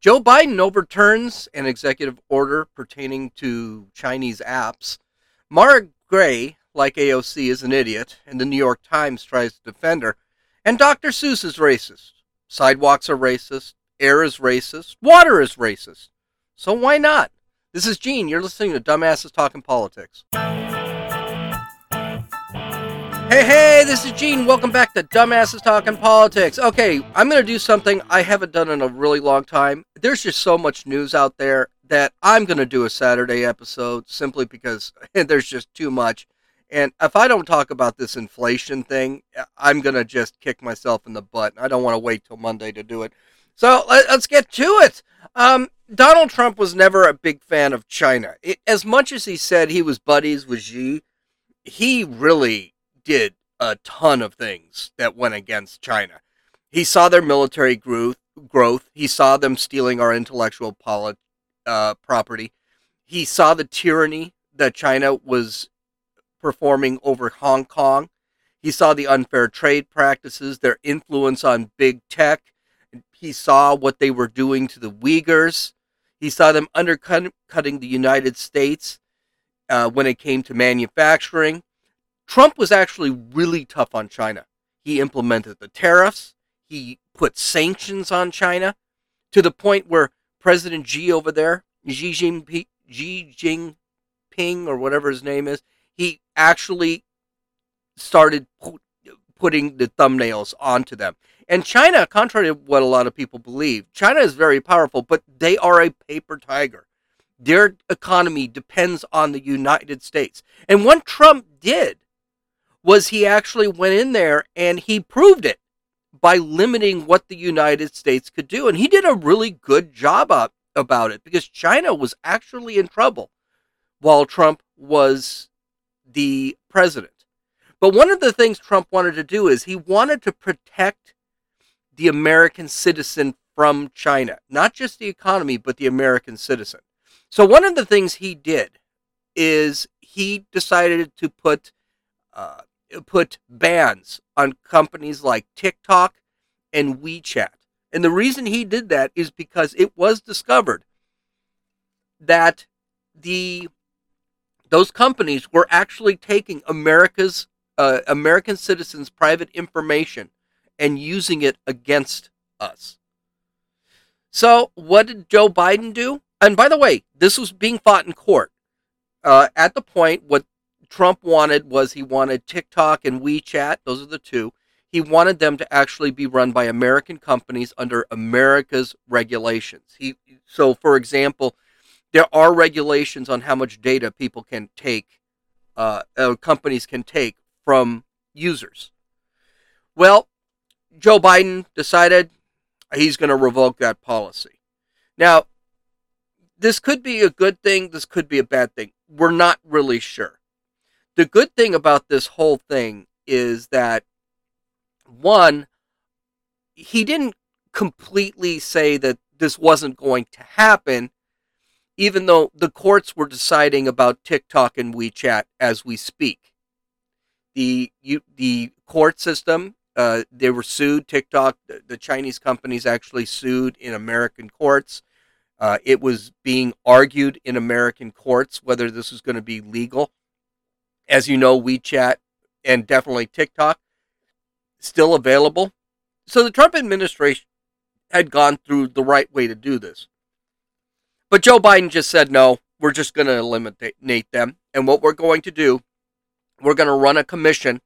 Joe Biden overturns an executive order pertaining to Chinese apps. Mara Gray, like AOC, is an idiot, and the New York Times tries to defend her. And Dr. Seuss is racist. Sidewalks are racist. Air is racist. Water is racist. So why not? This is Gene. You're listening to Dumbasses Talking Politics. Hey, hey, this is Gene. Welcome back to Dumbasses Talking Politics. Okay, I'm going to do something I haven't done in a really long time. There's just so much news out there that I'm going to do a Saturday episode simply because there's just too much. And if I don't talk about this inflation thing, I'm going to just kick myself in the butt. I don't want to wait till Monday to do it. So let's get to it. Um, Donald Trump was never a big fan of China. It, as much as he said he was buddies with Xi, he really did a ton of things that went against China. He saw their military growth. Growth. He saw them stealing our intellectual polit, uh, property. He saw the tyranny that China was performing over Hong Kong. He saw the unfair trade practices, their influence on big tech. He saw what they were doing to the Uyghurs. He saw them undercutting the United States uh, when it came to manufacturing. Trump was actually really tough on China. He implemented the tariffs, he put sanctions on China to the point where President Xi over there, Xi Jinping, Xi Jinping or whatever his name is, he actually started putting the thumbnails onto them. And China, contrary to what a lot of people believe, China is very powerful, but they are a paper tiger. Their economy depends on the United States. And what Trump did was he actually went in there and he proved it by limiting what the United States could do. And he did a really good job up, about it because China was actually in trouble while Trump was the president. But one of the things Trump wanted to do is he wanted to protect the American citizen from China, not just the economy, but the American citizen. So one of the things he did is he decided to put uh, put bans on companies like TikTok and WeChat. And the reason he did that is because it was discovered that the those companies were actually taking America's uh, American citizens' private information and using it against us. So, what did Joe Biden do? And by the way, this was being fought in court. Uh, at the point, what Trump wanted was he wanted TikTok and WeChat, those are the two. He wanted them to actually be run by American companies under America's regulations. He so for example, there are regulations on how much data people can take uh, companies can take from users. Well, Joe Biden decided he's going to revoke that policy. Now, this could be a good thing, this could be a bad thing. We're not really sure the good thing about this whole thing is that one, he didn't completely say that this wasn't going to happen, even though the courts were deciding about TikTok and WeChat as we speak. The you, the court system, uh, they were sued. TikTok, the, the, Chinese companies actually sued in American courts. Uh, it was being argued in American courts whether this was going to be legal. As you know, WeChat and definitely TikTok still available. So the Trump administration had gone through the right way to do this. But Joe Biden just said, no, we're just going to eliminate them. And what we're going to do, we're going to run a commission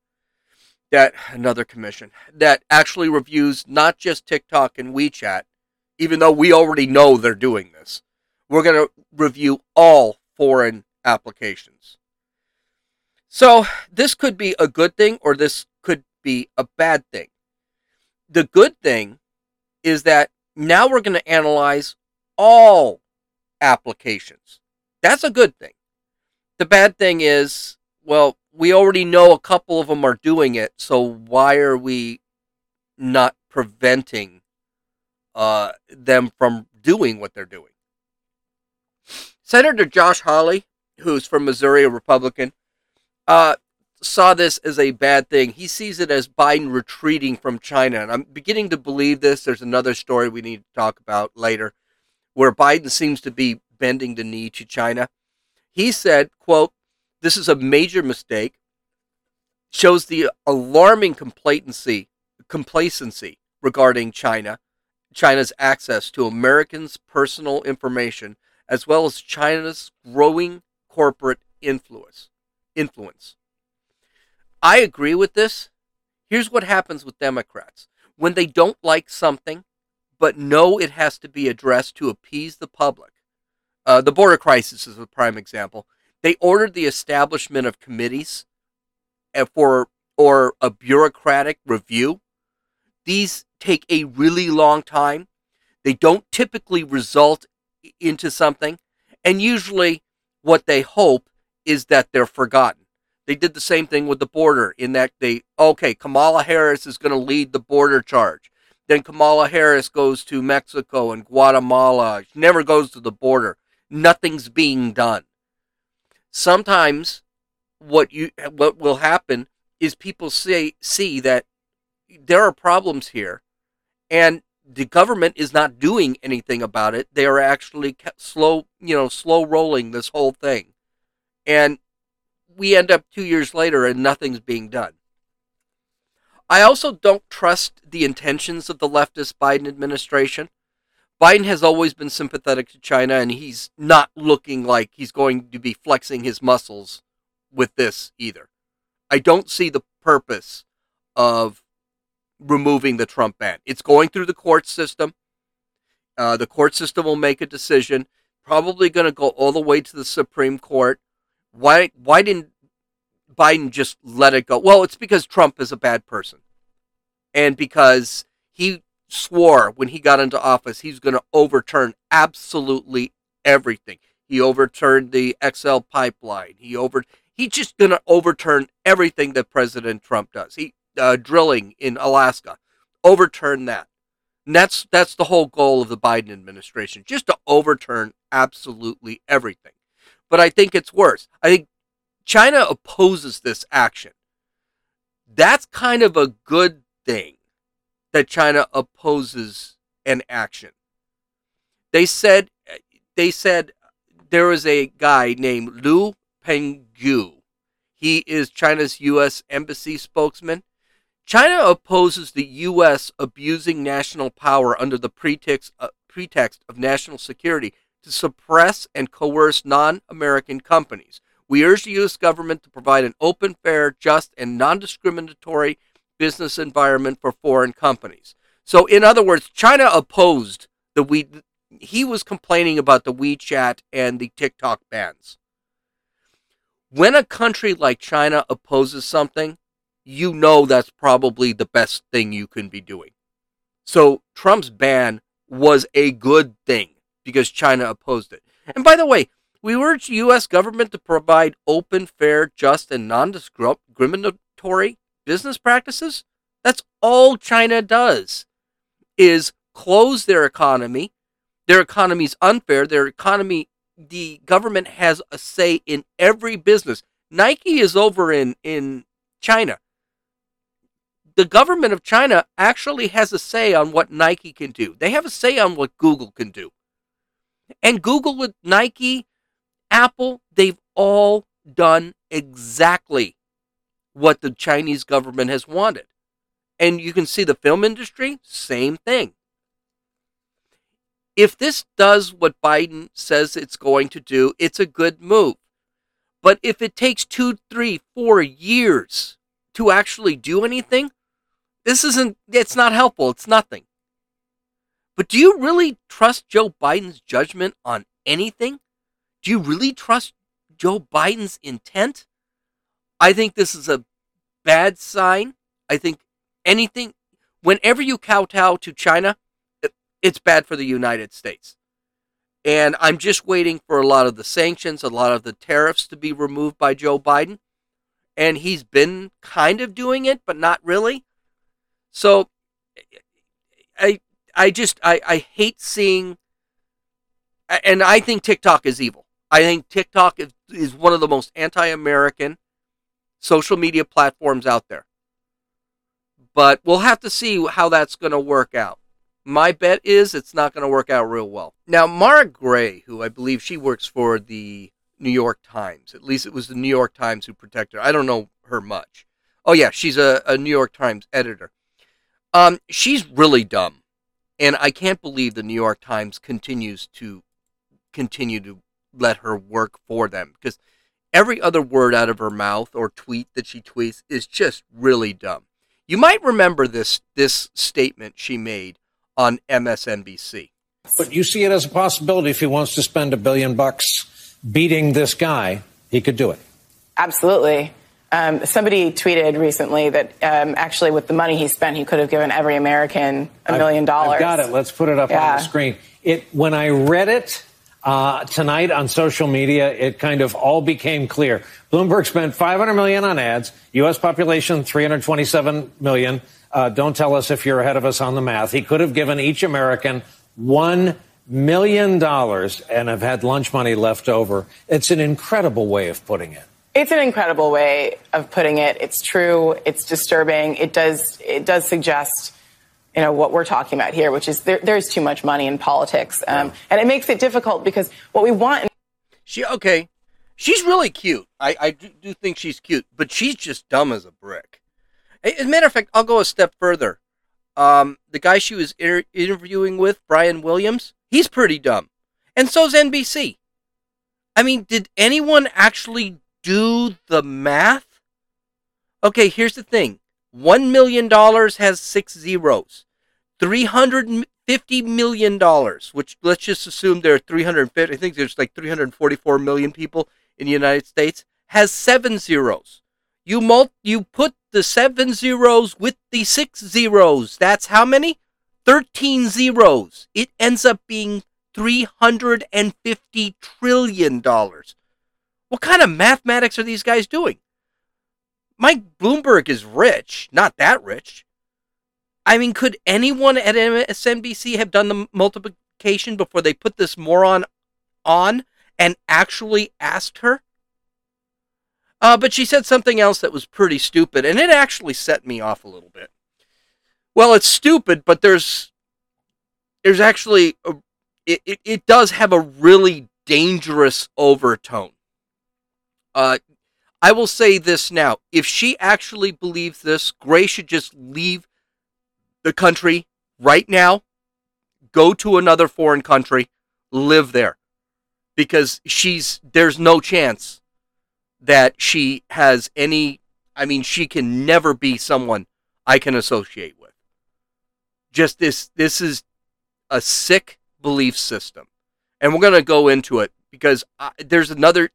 that, another commission, that actually reviews not just TikTok and WeChat, even though we already know they're doing this. We're going to review all foreign applications. So this could be a good thing or this could be a bad thing. The good thing is that now we're going to analyze all applications. That's a good thing. The bad thing is, well, we already know a couple of them are doing it, so why are we not preventing uh, them from doing what they're doing? Senator Josh Hawley, who's from Missouri, a Republican, uh, saw this as a bad thing. He sees it as Biden retreating from China. And I'm beginning to believe this. There's another story we need to talk about later. where Biden seems to be bending the knee to China. He said, quote, this is a major mistake, shows the alarming complacency, complacency regarding China, China's access to Americans' personal information, as well as China's growing corporate influence. Influence. I agree with this. Here's what happens with Democrats. When they don't like something, but know it has to be addressed to appease the public, uh, the border crisis is a prime example. They ordered the establishment of committees uh, for or a bureaucratic review. These take a really long time. They don't typically result into something, and usually what they hope is that they're forgotten. They did the same thing with the border in that they okay, Kamala Harris is going to lead the border charge. Then Kamala Harris goes to Mexico and Guatemala. She never goes to the border. Nothing's being done sometimes what you what will happen is people say see that there are problems here and the government is not doing anything about it they are actually slow you know slow rolling this whole thing and we end up 2 years later and nothing's being done I also don't trust the intentions of the leftist Biden administration Biden has always been sympathetic to China, and he's not looking like he's going to be flexing his muscles with this either. I don't see the purpose of removing the Trump ban. It's going through the court system. Uh, the court system will make a decision. Probably going to go all the way to the Supreme Court. Why? Why didn't Biden just let it go? Well, it's because Trump is a bad person, and because he swore when he got into office he's going to overturn absolutely everything. He overturned the XL pipeline. He over he's just going to overturn everything that President Trump does. He uh, drilling in Alaska, overturn that. And that's that's the whole goal of the Biden administration, just to overturn absolutely everything. But I think it's worse. I think China opposes this action. That's kind of a good thing that China opposes an action. They said they said there was a guy named Liu Pengyu. He is China's U.S. embassy spokesman. China opposes the U.S. abusing national power under the pretext, uh, pretext of national security to suppress and coerce non American companies. We urge the U.S. government to provide an open, fair, just, and non discriminatory business environment for foreign companies. So, in other words, China opposed the we. He was complaining about the WeChat and the TikTok bans. When a country like China opposes something, you know that's probably the best thing you can be doing. So, Trump's ban was a good thing because China opposed it. And by the way, we urge the U.S. government to provide open, fair, just, and non discriminatory business practices. That's all China does is close their economy. Their economy is unfair. Their economy, the government has a say in every business. Nike is over in, in China. The government of China actually has a say on what Nike can do. They have a say on what Google can do. And Google with Nike, Apple, they've all done exactly what the Chinese government has wanted. And you can see the film industry, same thing. If this does what Biden says it's going to do, it's a good move. But if it takes two, three, four years to actually do anything, this isn't, it's not helpful. It's nothing. But do you really trust Joe Biden's judgment on anything? Do you really trust Joe Biden's intent? I think this is a bad sign. I think anything, whenever you kowtow to China, it's bad for the United States. And I'm just waiting for a lot of the sanctions, a lot of the tariffs to be removed by Joe Biden. And he's been kind of doing it, but not really. So I I just I, I hate seeing and I think TikTok is evil. I think TikTok is, is one of the most anti American social media platforms out there. But we'll have to see how that's going to work out. My bet is it's not going to work out real well. Now, Mara Gray, who I believe she works for the New York Times, at least it was the New York Times who protected her. I don't know her much. Oh, yeah, she's a, a New York Times editor. Um, she's really dumb. And I can't believe the New York Times continues to continue to let her work for them because every other word out of her mouth or tweet that she tweets is just really dumb. You might remember this this statement she made on MSNBC. But you see it as a possibility if he wants to spend a billion bucks beating this guy, he could do it. Absolutely. Um, somebody tweeted recently that um, actually, with the money he spent, he could have given every American a million dollars. Got it. Let's put it up yeah. on the screen. It when I read it uh, tonight on social media, it kind of all became clear. Bloomberg spent 500 million on ads. U.S. population 327 million. Uh, don't tell us if you're ahead of us on the math. He could have given each American one million dollars and have had lunch money left over. It's an incredible way of putting it. It's an incredible way of putting it. It's true. It's disturbing. It does. It does suggest, you know, what we're talking about here, which is there, there's too much money in politics, um, and it makes it difficult because what we want. She okay. She's really cute. I, I do, do think she's cute, but she's just dumb as a brick. As a matter of fact, I'll go a step further. Um, the guy she was inter- interviewing with, Brian Williams, he's pretty dumb, and so's NBC. I mean, did anyone actually do the math? Okay, here's the thing. $1 million has six zeros. $350 million, which let's just assume there are 350, I think there's like 344 million people in the United States, has seven zeros. You mul- you put the seven zeros with the six zeros. That's how many? 13 zeros. It ends up being $350 trillion. What kind of mathematics are these guys doing? Mike Bloomberg is rich, not that rich. I mean, could anyone at MSNBC have done the multiplication before they put this moron on and actually asked her? Uh, but she said something else that was pretty stupid, and it actually set me off a little bit. Well, it's stupid, but there's there's actually a, it, it, it does have a really dangerous overtone. Uh, I will say this now. If she actually believes this, Gray should just leave the country right now, go to another foreign country, live there. Because she's, there's no chance that she has any, I mean, she can never be someone I can associate with. Just this, this is a sick belief system. And we're going to go into it because I, there's another,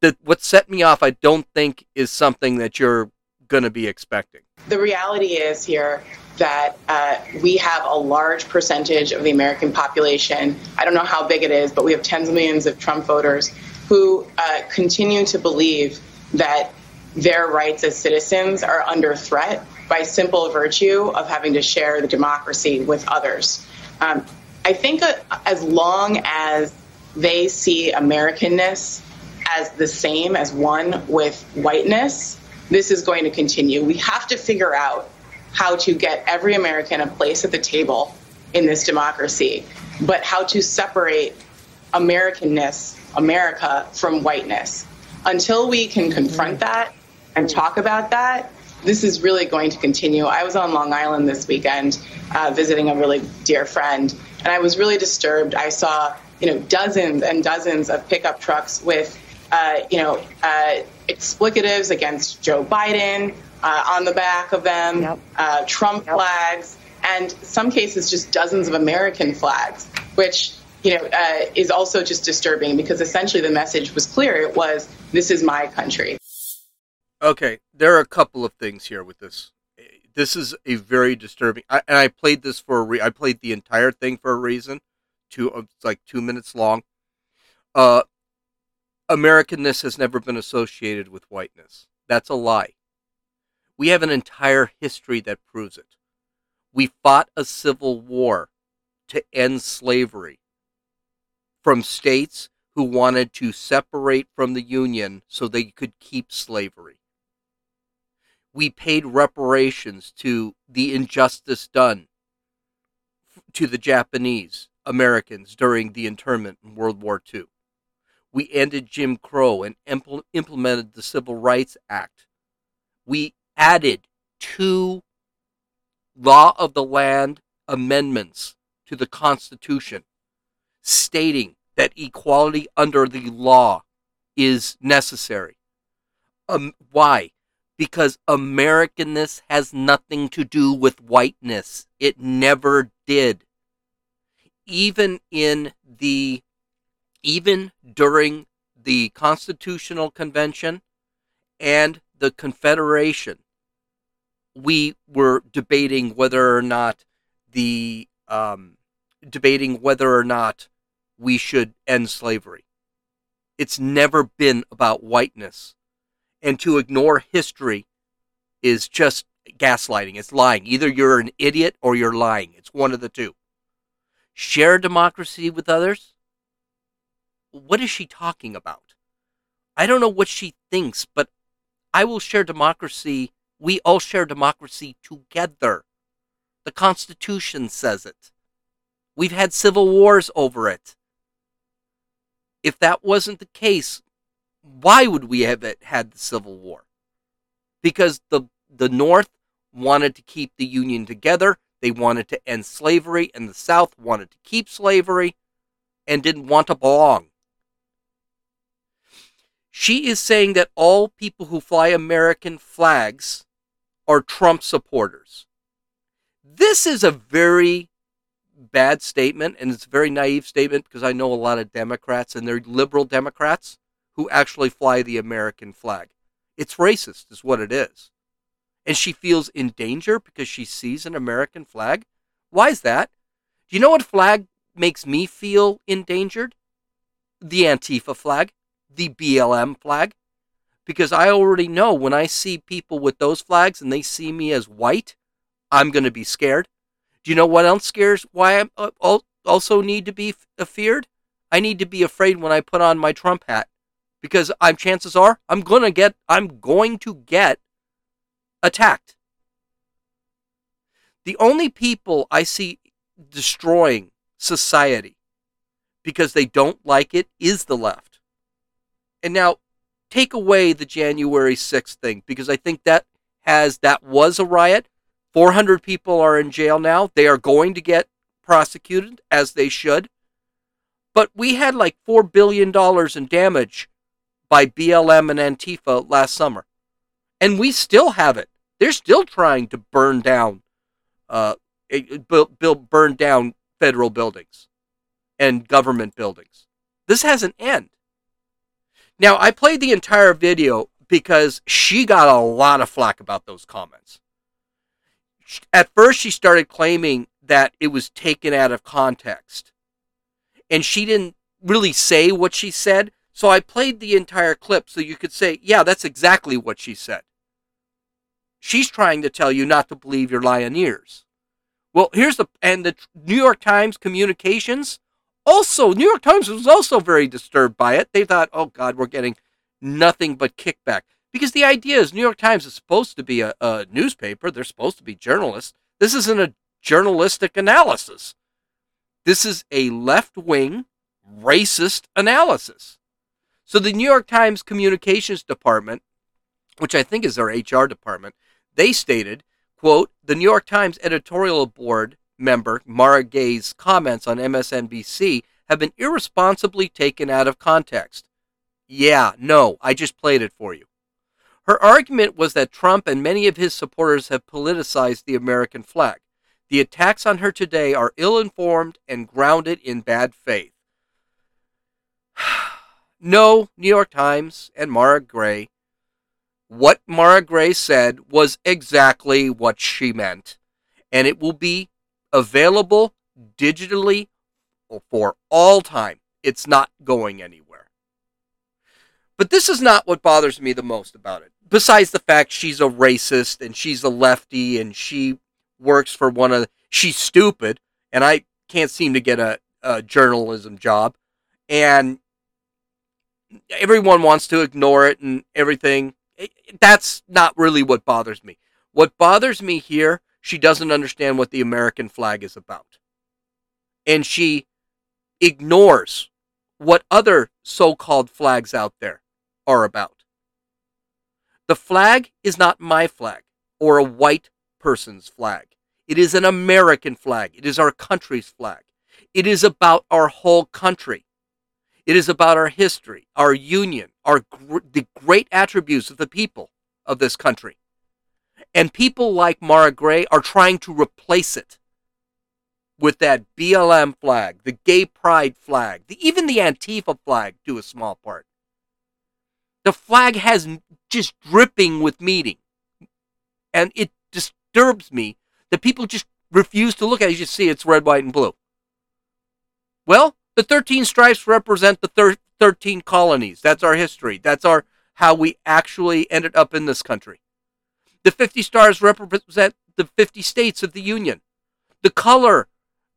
the what set me off, I don't think is something that you're going to be expecting. The reality is here that uh, we have a large percentage of the American population. I don't know how big it is, but we have tens of millions of Trump voters who uh, continue to believe that their rights as citizens are under threat by simple virtue of having to share the democracy with others. Um, I think uh, as long as they see Americanness as the same as one with whiteness, this is going to continue. We have to figure out how to get every American a place at the table in this democracy, but how to separate Americanness, America, from whiteness. Until we can confront that and talk about that, this is really going to continue. I was on Long Island this weekend uh, visiting a really dear friend, and I was really disturbed. I saw, you know, dozens and dozens of pickup trucks with uh, you know, uh, explicatives against Joe Biden uh, on the back of them, yep. Uh, Trump yep. flags, and some cases just dozens of American flags, which you know uh, is also just disturbing because essentially the message was clear. It was this is my country. Okay, there are a couple of things here with this. This is a very disturbing, I, and I played this for a re- I played the entire thing for a reason. Two, it's like two minutes long. Uh, Americanness has never been associated with whiteness. That's a lie. We have an entire history that proves it. We fought a civil war to end slavery from states who wanted to separate from the Union so they could keep slavery. We paid reparations to the injustice done to the Japanese Americans during the internment in World War II. We ended Jim Crow and impl- implemented the Civil Rights Act. We added two law of the land amendments to the Constitution stating that equality under the law is necessary. Um, why? Because Americanness has nothing to do with whiteness. It never did. Even in the, even during the Constitutional Convention and the Confederation, we were debating whether or not the um, debating whether or not we should end slavery. It's never been about whiteness. And to ignore history is just gaslighting. It's lying. Either you're an idiot or you're lying. It's one of the two. Share democracy with others? What is she talking about? I don't know what she thinks, but I will share democracy. We all share democracy together. The Constitution says it. We've had civil wars over it. If that wasn't the case, why would we have had the Civil War? Because the the North wanted to keep the Union together, they wanted to end slavery, and the South wanted to keep slavery and didn't want to belong. She is saying that all people who fly American flags are Trump supporters. This is a very bad statement and it's a very naive statement because I know a lot of Democrats and they're liberal Democrats who actually fly the American flag. It's racist, is what it is. And she feels in danger because she sees an American flag. Why is that? Do you know what flag makes me feel endangered? The Antifa flag, the BLM flag. Because I already know when I see people with those flags and they see me as white, I'm going to be scared. Do you know what else scares why I uh, also need to be feared? I need to be afraid when I put on my Trump hat because I'm chances are I'm going to get I'm going to get attacked. The only people I see destroying society because they don't like it is the left. And now take away the January 6th thing because I think that has that was a riot 400 people are in jail now. They are going to get prosecuted as they should. But we had like $4 billion in damage by BLM and Antifa last summer. And we still have it. They're still trying to burn down, uh, build, burn down federal buildings and government buildings. This has an end. Now, I played the entire video because she got a lot of flack about those comments at first she started claiming that it was taken out of context. And she didn't really say what she said. So I played the entire clip so you could say, yeah, that's exactly what she said. She's trying to tell you not to believe your lying ears. Well, here's the and the New York Times communications also New York Times was also very disturbed by it. They thought, "Oh god, we're getting nothing but kickback." Because the idea is New York Times is supposed to be a, a newspaper. They're supposed to be journalists. This isn't a journalistic analysis. This is a left wing racist analysis. So the New York Times communications department, which I think is their HR department, they stated, quote, the New York Times editorial board member Mara Gay's comments on MSNBC have been irresponsibly taken out of context. Yeah, no, I just played it for you. Her argument was that Trump and many of his supporters have politicized the American flag. The attacks on her today are ill informed and grounded in bad faith. no, New York Times and Mara Gray. What Mara Gray said was exactly what she meant, and it will be available digitally for all time. It's not going anywhere. But this is not what bothers me the most about it besides the fact she's a racist and she's a lefty and she works for one of she's stupid and I can't seem to get a, a journalism job and everyone wants to ignore it and everything. That's not really what bothers me. What bothers me here, she doesn't understand what the American flag is about. and she ignores what other so called flags out there are about. The flag is not my flag or a white person's flag. It is an American flag. It is our country's flag. It is about our whole country. It is about our history, our union, our the great attributes of the people of this country. And people like Mara Gray are trying to replace it with that BLM flag, the gay pride flag, the, even the Antifa flag to a small part. The flag has just dripping with meaning. And it disturbs me that people just refuse to look at it. You see it's red, white, and blue. Well, the 13 stripes represent the thir- 13 colonies. That's our history. That's our how we actually ended up in this country. The 50 stars represent the 50 states of the Union. The color,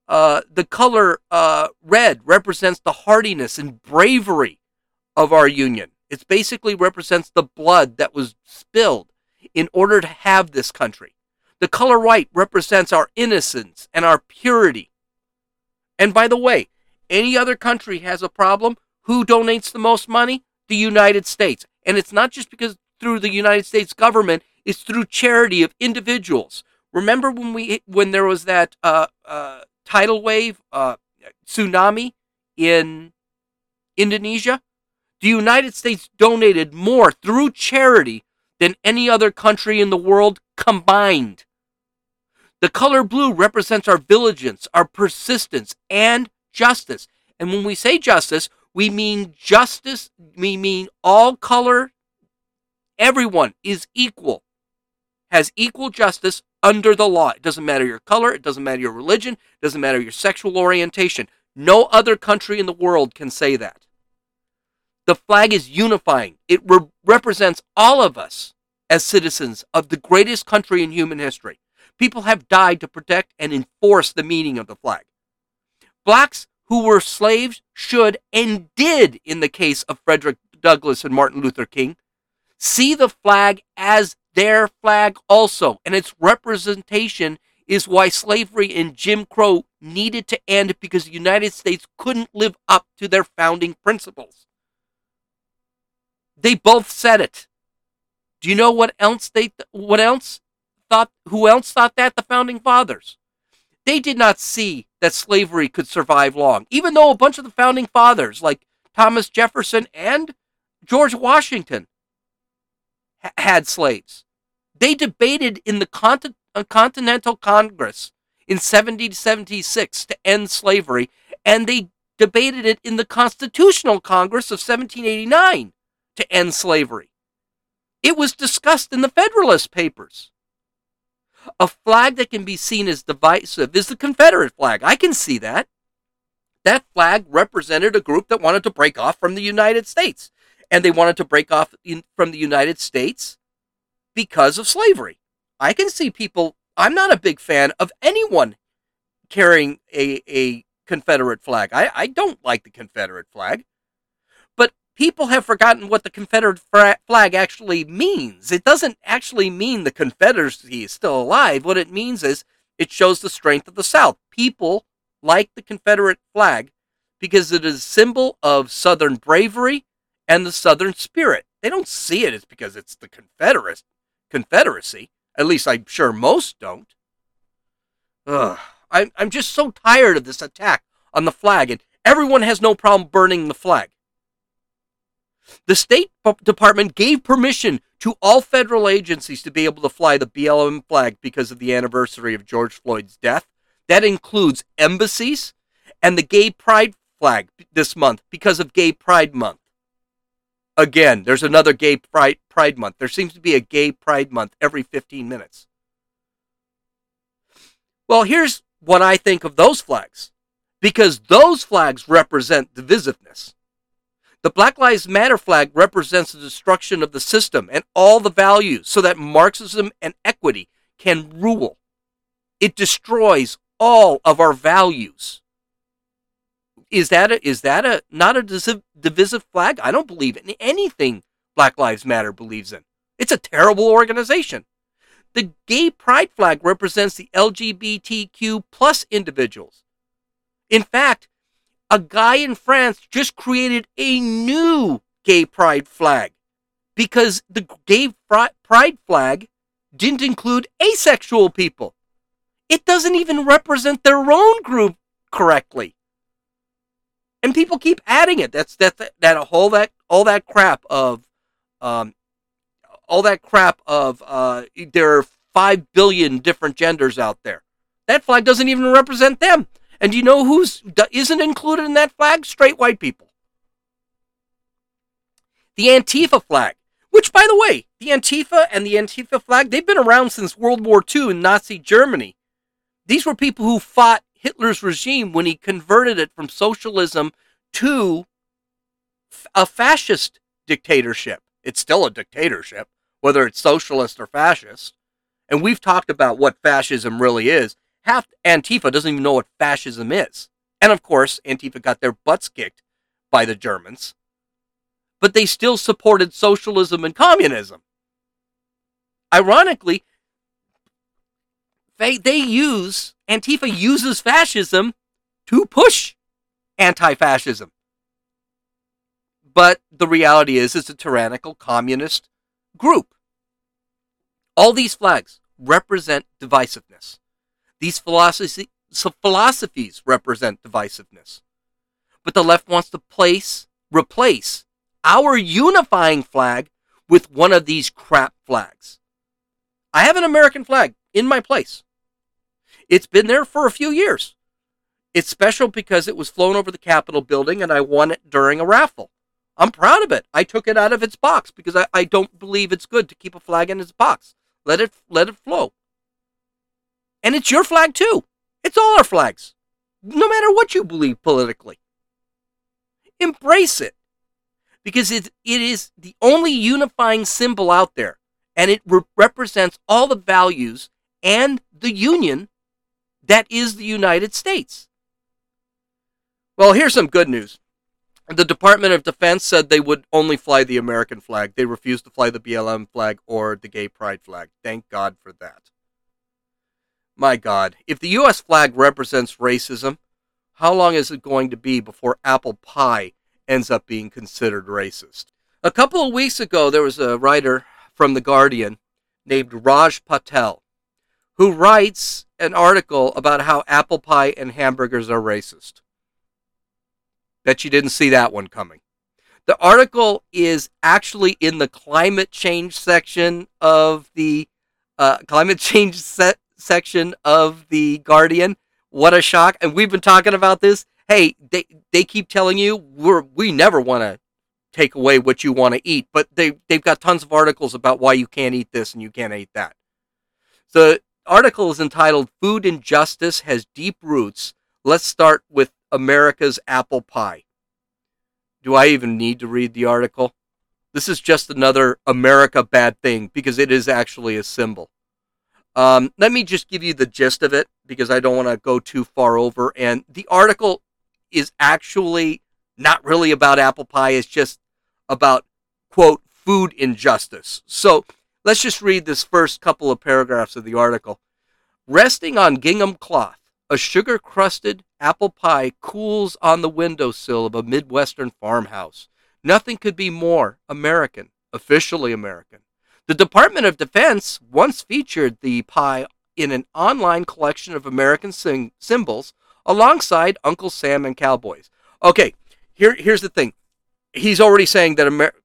uh, the color uh, red represents the hardiness and bravery of our Union. It basically represents the blood that was spilled in order to have this country. The color white represents our innocence and our purity. And by the way, any other country has a problem. Who donates the most money? The United States. And it's not just because through the United States government, it's through charity of individuals. Remember when we when there was that uh, uh, tidal wave uh, tsunami in Indonesia? The United States donated more through charity than any other country in the world combined. The color blue represents our vigilance, our persistence, and justice. And when we say justice, we mean justice, we mean all color, everyone is equal, has equal justice under the law. It doesn't matter your color, it doesn't matter your religion, it doesn't matter your sexual orientation. No other country in the world can say that. The flag is unifying, it re- represents all of us as citizens of the greatest country in human history. People have died to protect and enforce the meaning of the flag. Blacks who were slaves should and did, in the case of Frederick Douglass and Martin Luther King, see the flag as their flag also. And its representation is why slavery and Jim Crow needed to end because the United States couldn't live up to their founding principles. They both said it. Do you know what else they what else thought who else thought that? The founding fathers. They did not see that slavery could survive long, even though a bunch of the founding fathers, like Thomas Jefferson and George Washington, ha- had slaves. They debated in the Cont- uh, Continental Congress in 1776 to end slavery, and they debated it in the Constitutional Congress of 1789 to end slavery. It was discussed in the Federalist Papers. A flag that can be seen as divisive is the Confederate flag. I can see that. That flag represented a group that wanted to break off from the United States. And they wanted to break off in, from the United States because of slavery. I can see people, I'm not a big fan of anyone carrying a, a Confederate flag. I, I don't like the Confederate flag But people have forgotten what the Confederate flag actually means. It doesn't actually mean the Confederacy is still alive. What it means is it shows the strength of the South. People like the Confederate flag because it is a symbol of Southern bravery and the Southern spirit. They don't see it as because it's the Confederate Confederacy. At least I'm sure most don't. Ugh. I'm, I'm just so tired of this attack on the flag, and everyone has no problem burning the flag. The State Department gave permission to all federal agencies to be able to fly the BLM flag because of the anniversary of George Floyd's death. That includes embassies and the Gay Pride flag this month because of Gay Pride Month. Again, there's another Gay Pride, Pride Month. There seems to be a Gay Pride Month every 15 minutes. Well, here's what I think of those flags because those flags represent divisiveness. The Black Lives Matter flag represents the destruction of the system and all the values so that Marxism and equity can rule. It destroys all of our values. Is that a, is that a not a divisive flag? I don't believe in anything Black Lives Matter believes in. It's a terrible organization. The gay pride flag represents the LGBTQ plus individuals. In fact, a guy in France just created a new gay pride flag because the gay pride flag didn't include asexual people. It doesn't even represent their own group correctly. And people keep adding it. That's that that, that whole that all that crap of um all that crap of uh there are 5 billion different genders out there. That flag doesn't even represent them. And do you know who's isn't included in that flag? Straight white people. The Antifa flag, which by the way, the Antifa and the Antifa flag, they've been around since World War II in Nazi Germany. These were people who fought Hitler's regime when he converted it from socialism to a fascist dictatorship. It's still a dictatorship, whether it's socialist or fascist. And we've talked about what fascism really is. Half Antifa doesn't even know what fascism is. And of course, Antifa got their butts kicked by the Germans. But they still supported socialism and communism. Ironically, they, they use, Antifa uses fascism to push anti fascism. But the reality is, it's a tyrannical communist group. All these flags represent divisiveness. These philosophy, philosophies represent divisiveness. But the left wants to place, replace our unifying flag with one of these crap flags. I have an American flag in my place. It's been there for a few years. It's special because it was flown over the Capitol building and I won it during a raffle. I'm proud of it. I took it out of its box because I, I don't believe it's good to keep a flag in its box. Let it let it flow. And it's your flag too. It's all our flags. No matter what you believe politically. Embrace it. Because it, it is the only unifying symbol out there. And it re- represents all the values and the union that is the United States. Well, here's some good news. The Department of Defense said they would only fly the American flag. They refused to fly the BLM flag or the gay pride flag. Thank God for that. My God, if the U.S. flag represents racism, how long is it going to be before apple pie ends up being considered racist? A couple of weeks ago, there was a writer from The Guardian named Raj Patel who writes an article about how apple pie and hamburgers are racist. Bet you didn't see that one coming. The article is actually in the climate change section of the uh, climate change section of the Guardian. What a shock! And we've been talking about this. Hey, they they keep telling you we're we never want to take away what you want to eat, but they they've got tons of articles about why you can't eat this and you can't eat that. So article is entitled Food Injustice Has Deep Roots. Let's start with America's Apple Pie. Do I even need to read the article? This is just another America bad thing because it is actually a symbol. Um, let me just give you the gist of it because I don't want to go too far over. And the article is actually not really about apple pie, it's just about, quote, food injustice. So Let's just read this first couple of paragraphs of the article. Resting on gingham cloth, a sugar crusted apple pie cools on the windowsill of a Midwestern farmhouse. Nothing could be more American, officially American. The Department of Defense once featured the pie in an online collection of American sing- symbols alongside Uncle Sam and cowboys. Okay, here, here's the thing. He's already saying that Amer-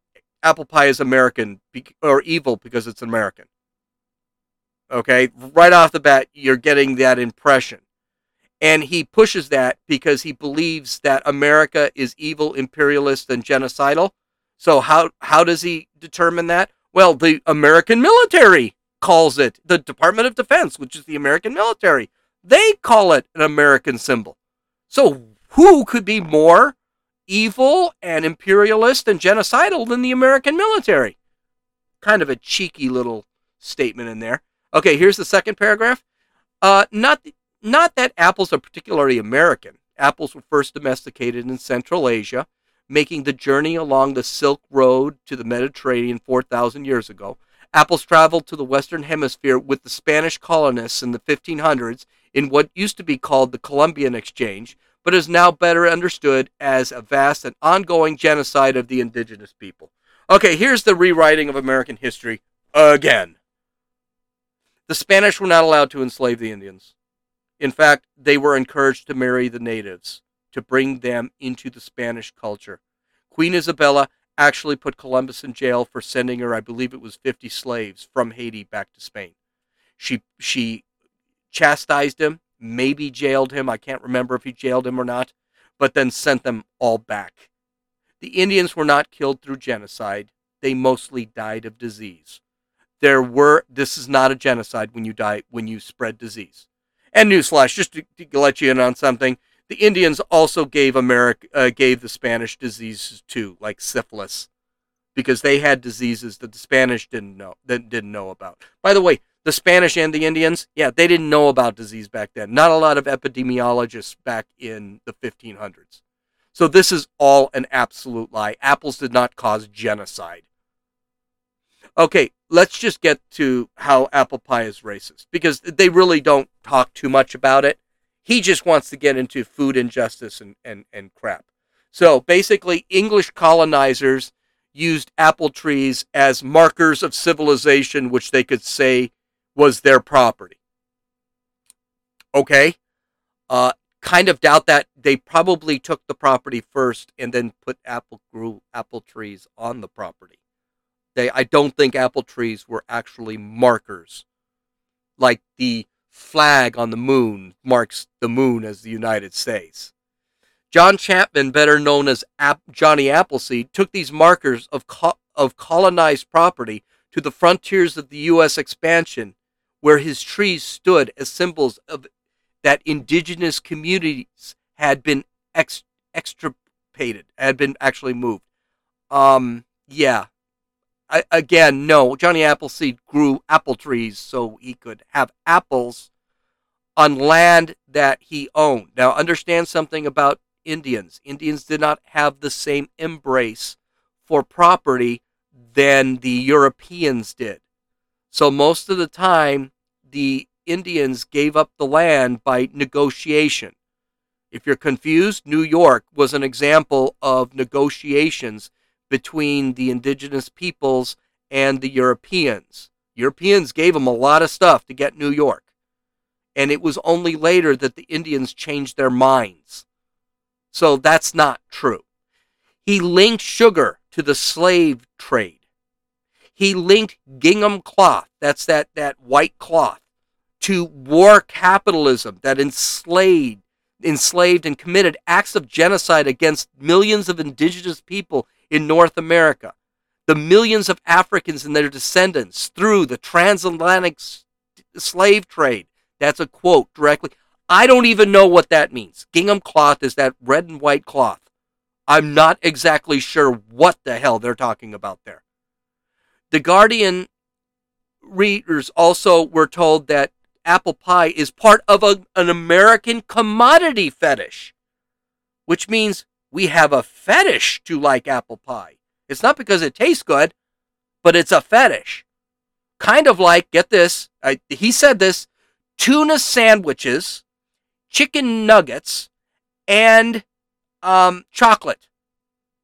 apple pie is American or evil because it's American. Okay, right off the bat, you're getting that impression. And he pushes that because he believes that America is evil, imperialist, and genocidal. So how how does he determine that? Well, the American military calls it the Department of Defense, which is the American military. They call it an American symbol. So who could be more evil and imperialist and genocidal than the American military. Kind of a cheeky little statement in there. Okay, here's the second paragraph. Uh, not, not that apples are particularly American. Apples were first domesticated in Central Asia, making the journey along the Silk Road to the Mediterranean 4,000 years ago. Apples traveled to the Western Hemisphere with the Spanish colonists in the 1500s in what used to be called the Columbian Exchange, but is now better understood as a vast and ongoing genocide of the indigenous people. Okay, here's the rewriting of American history again. The Spanish were not allowed to enslave the Indians. In fact, they were encouraged to marry the natives to bring them into the Spanish culture. Queen Isabella actually put Columbus in jail for sending her, I believe it was 50 slaves from Haiti back to Spain. She she chastised him, maybe jailed him. I can't remember if he jailed him or not, but then sent them all back. The Indians were not killed through genocide. They mostly died of disease. There were this is not a genocide when you die when you spread disease. And newsflash, just to, to let you in on something, the Indians also gave America uh, gave the Spanish diseases too, like syphilis, because they had diseases that the Spanish didn't know that didn't know about. By the way, the Spanish and the Indians, yeah, they didn't know about disease back then. Not a lot of epidemiologists back in the 1500s. So this is all an absolute lie. Apples did not cause genocide. Okay, let's just get to how apple pie is racist because they really don't talk too much about it. He just wants to get into food injustice and, and, and crap. So basically, English colonizers used apple trees as markers of civilization, which they could say was their property. Okay. Uh, kind of doubt that they probably took the property first and then put apple grew apple trees on the property. They I don't think apple trees were actually markers like the flag on the moon marks the moon as the United States. John Chapman, better known as App- Johnny Appleseed, took these markers of, co- of colonized property to the frontiers of the U.S. expansion, where his trees stood as symbols of that indigenous communities had been ex- extirpated, had been actually moved. Um, yeah, I, again, no, Johnny Appleseed grew apple trees so he could have apples on land that he owned. Now, understand something about Indians. Indians did not have the same embrace for property than the Europeans did. So, most of the time, the Indians gave up the land by negotiation. If you're confused, New York was an example of negotiations between the indigenous peoples and the Europeans. Europeans gave them a lot of stuff to get New York. And it was only later that the Indians changed their minds. So that's not true. He linked sugar to the slave trade. He linked gingham cloth, that's that, that white cloth, to war capitalism that enslaved, enslaved and committed acts of genocide against millions of indigenous people in North America, the millions of Africans and their descendants through the transatlantic slave trade. That's a quote directly. I don't even know what that means. Gingham cloth is that red and white cloth. I'm not exactly sure what the hell they're talking about there. The Guardian readers also were told that apple pie is part of a, an American commodity fetish, which means we have a fetish to like apple pie. It's not because it tastes good, but it's a fetish. Kind of like, get this, I, he said this tuna sandwiches, chicken nuggets, and um, chocolate.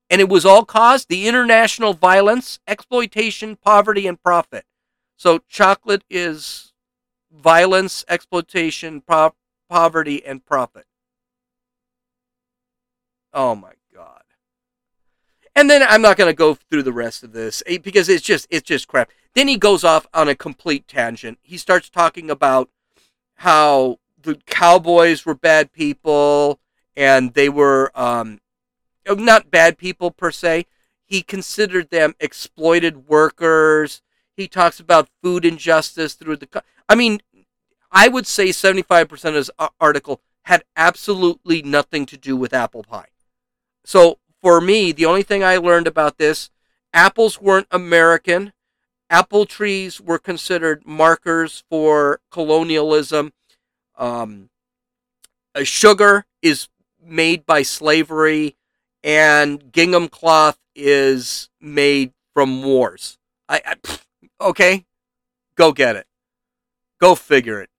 And it was all caused the international violence, exploitation, poverty, and profit. So chocolate is violence, exploitation, po- poverty, and profit. Oh my god. And then I'm not going to go through the rest of this eh, because it's just it's just crap. Then he goes off on a complete tangent. He starts talking about how the cowboys were bad people and they were um, not bad people per se. He considered them exploited workers. He talks about food injustice through the. I mean, I would say 75% of his article had absolutely nothing to do with apple pie. So for me, the only thing I learned about this, apples weren't American. Apple trees were considered markers for colonialism. Um, sugar is made by slavery, and gingham cloth is made from wars. I, I okay, go get it. Go figure it.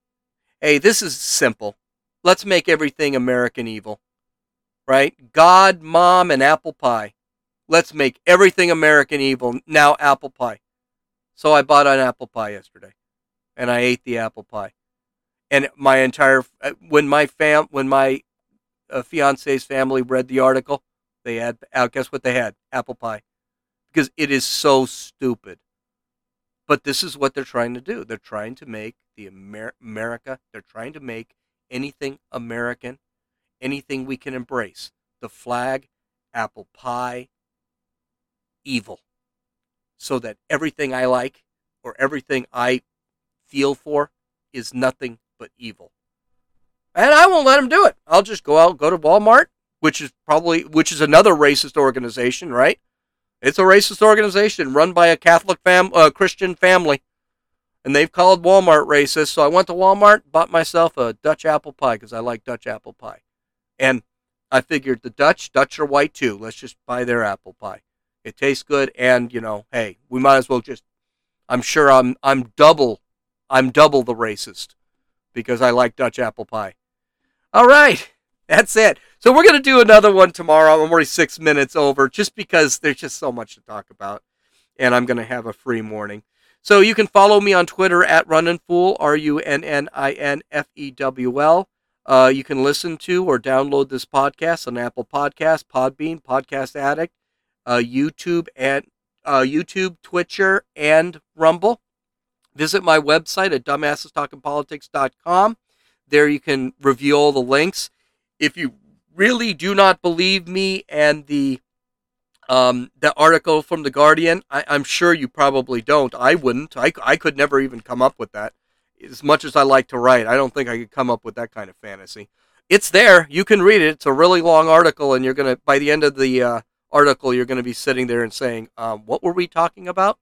Hey, this is simple. Let's make everything American evil. right? God, mom, and apple pie. Let's make everything American evil. Now apple pie. So I bought an apple pie yesterday, and I ate the apple pie. And my entire uh, when my fam when my uh, fiance's family read the article, they had uh, guess what they had apple pie, because it is so stupid. But this is what they're trying to do. They're trying to make the Amer- America. They're trying to make anything American, anything we can embrace. The flag, apple pie, evil. So that everything I like or everything I feel for is nothing but evil. And I won't let them do it. I'll just go out, go to Walmart, which is probably which is another racist organization, right? It's a racist organization run by a Catholic fam, uh, Christian family, and they've called Walmart racist. So I went to Walmart, bought myself a Dutch apple pie because I like Dutch apple pie, and I figured the Dutch, Dutch are white too. Let's just buy their apple pie. It tastes good, and you know, hey, we might as well just. I'm sure I'm I'm double, I'm double the racist because I like Dutch apple pie. All right, that's it. So we're gonna do another one tomorrow. I'm already six minutes over, just because there's just so much to talk about, and I'm gonna have a free morning. So you can follow me on Twitter at Runninfewl, R U N N I N F E W L. Uh, you can listen to or download this podcast on Apple Podcast, Podbean, Podcast Addict, uh, YouTube, and uh, YouTube, Stitcher, and Rumble. Visit my website at dumbassestalkingpolitics.com. There you can review all the links. If you really do not believe me and the um, the article from the Guardian, I, am sure you probably don't. I wouldn't. I, I could never even come up with that. As much as I like to write, I don't think I could come up with that kind of fantasy. It's there. You can read it. It's a really long article, and you're gonna by the end of the uh, article, you're to be sitting there and saying, um, What were we talking about?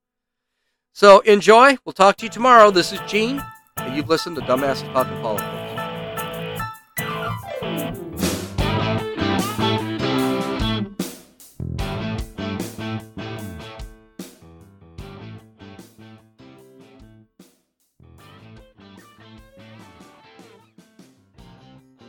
So enjoy. We'll talk to you tomorrow. This is Gene, and you've listened to Dumbass Talking Politics.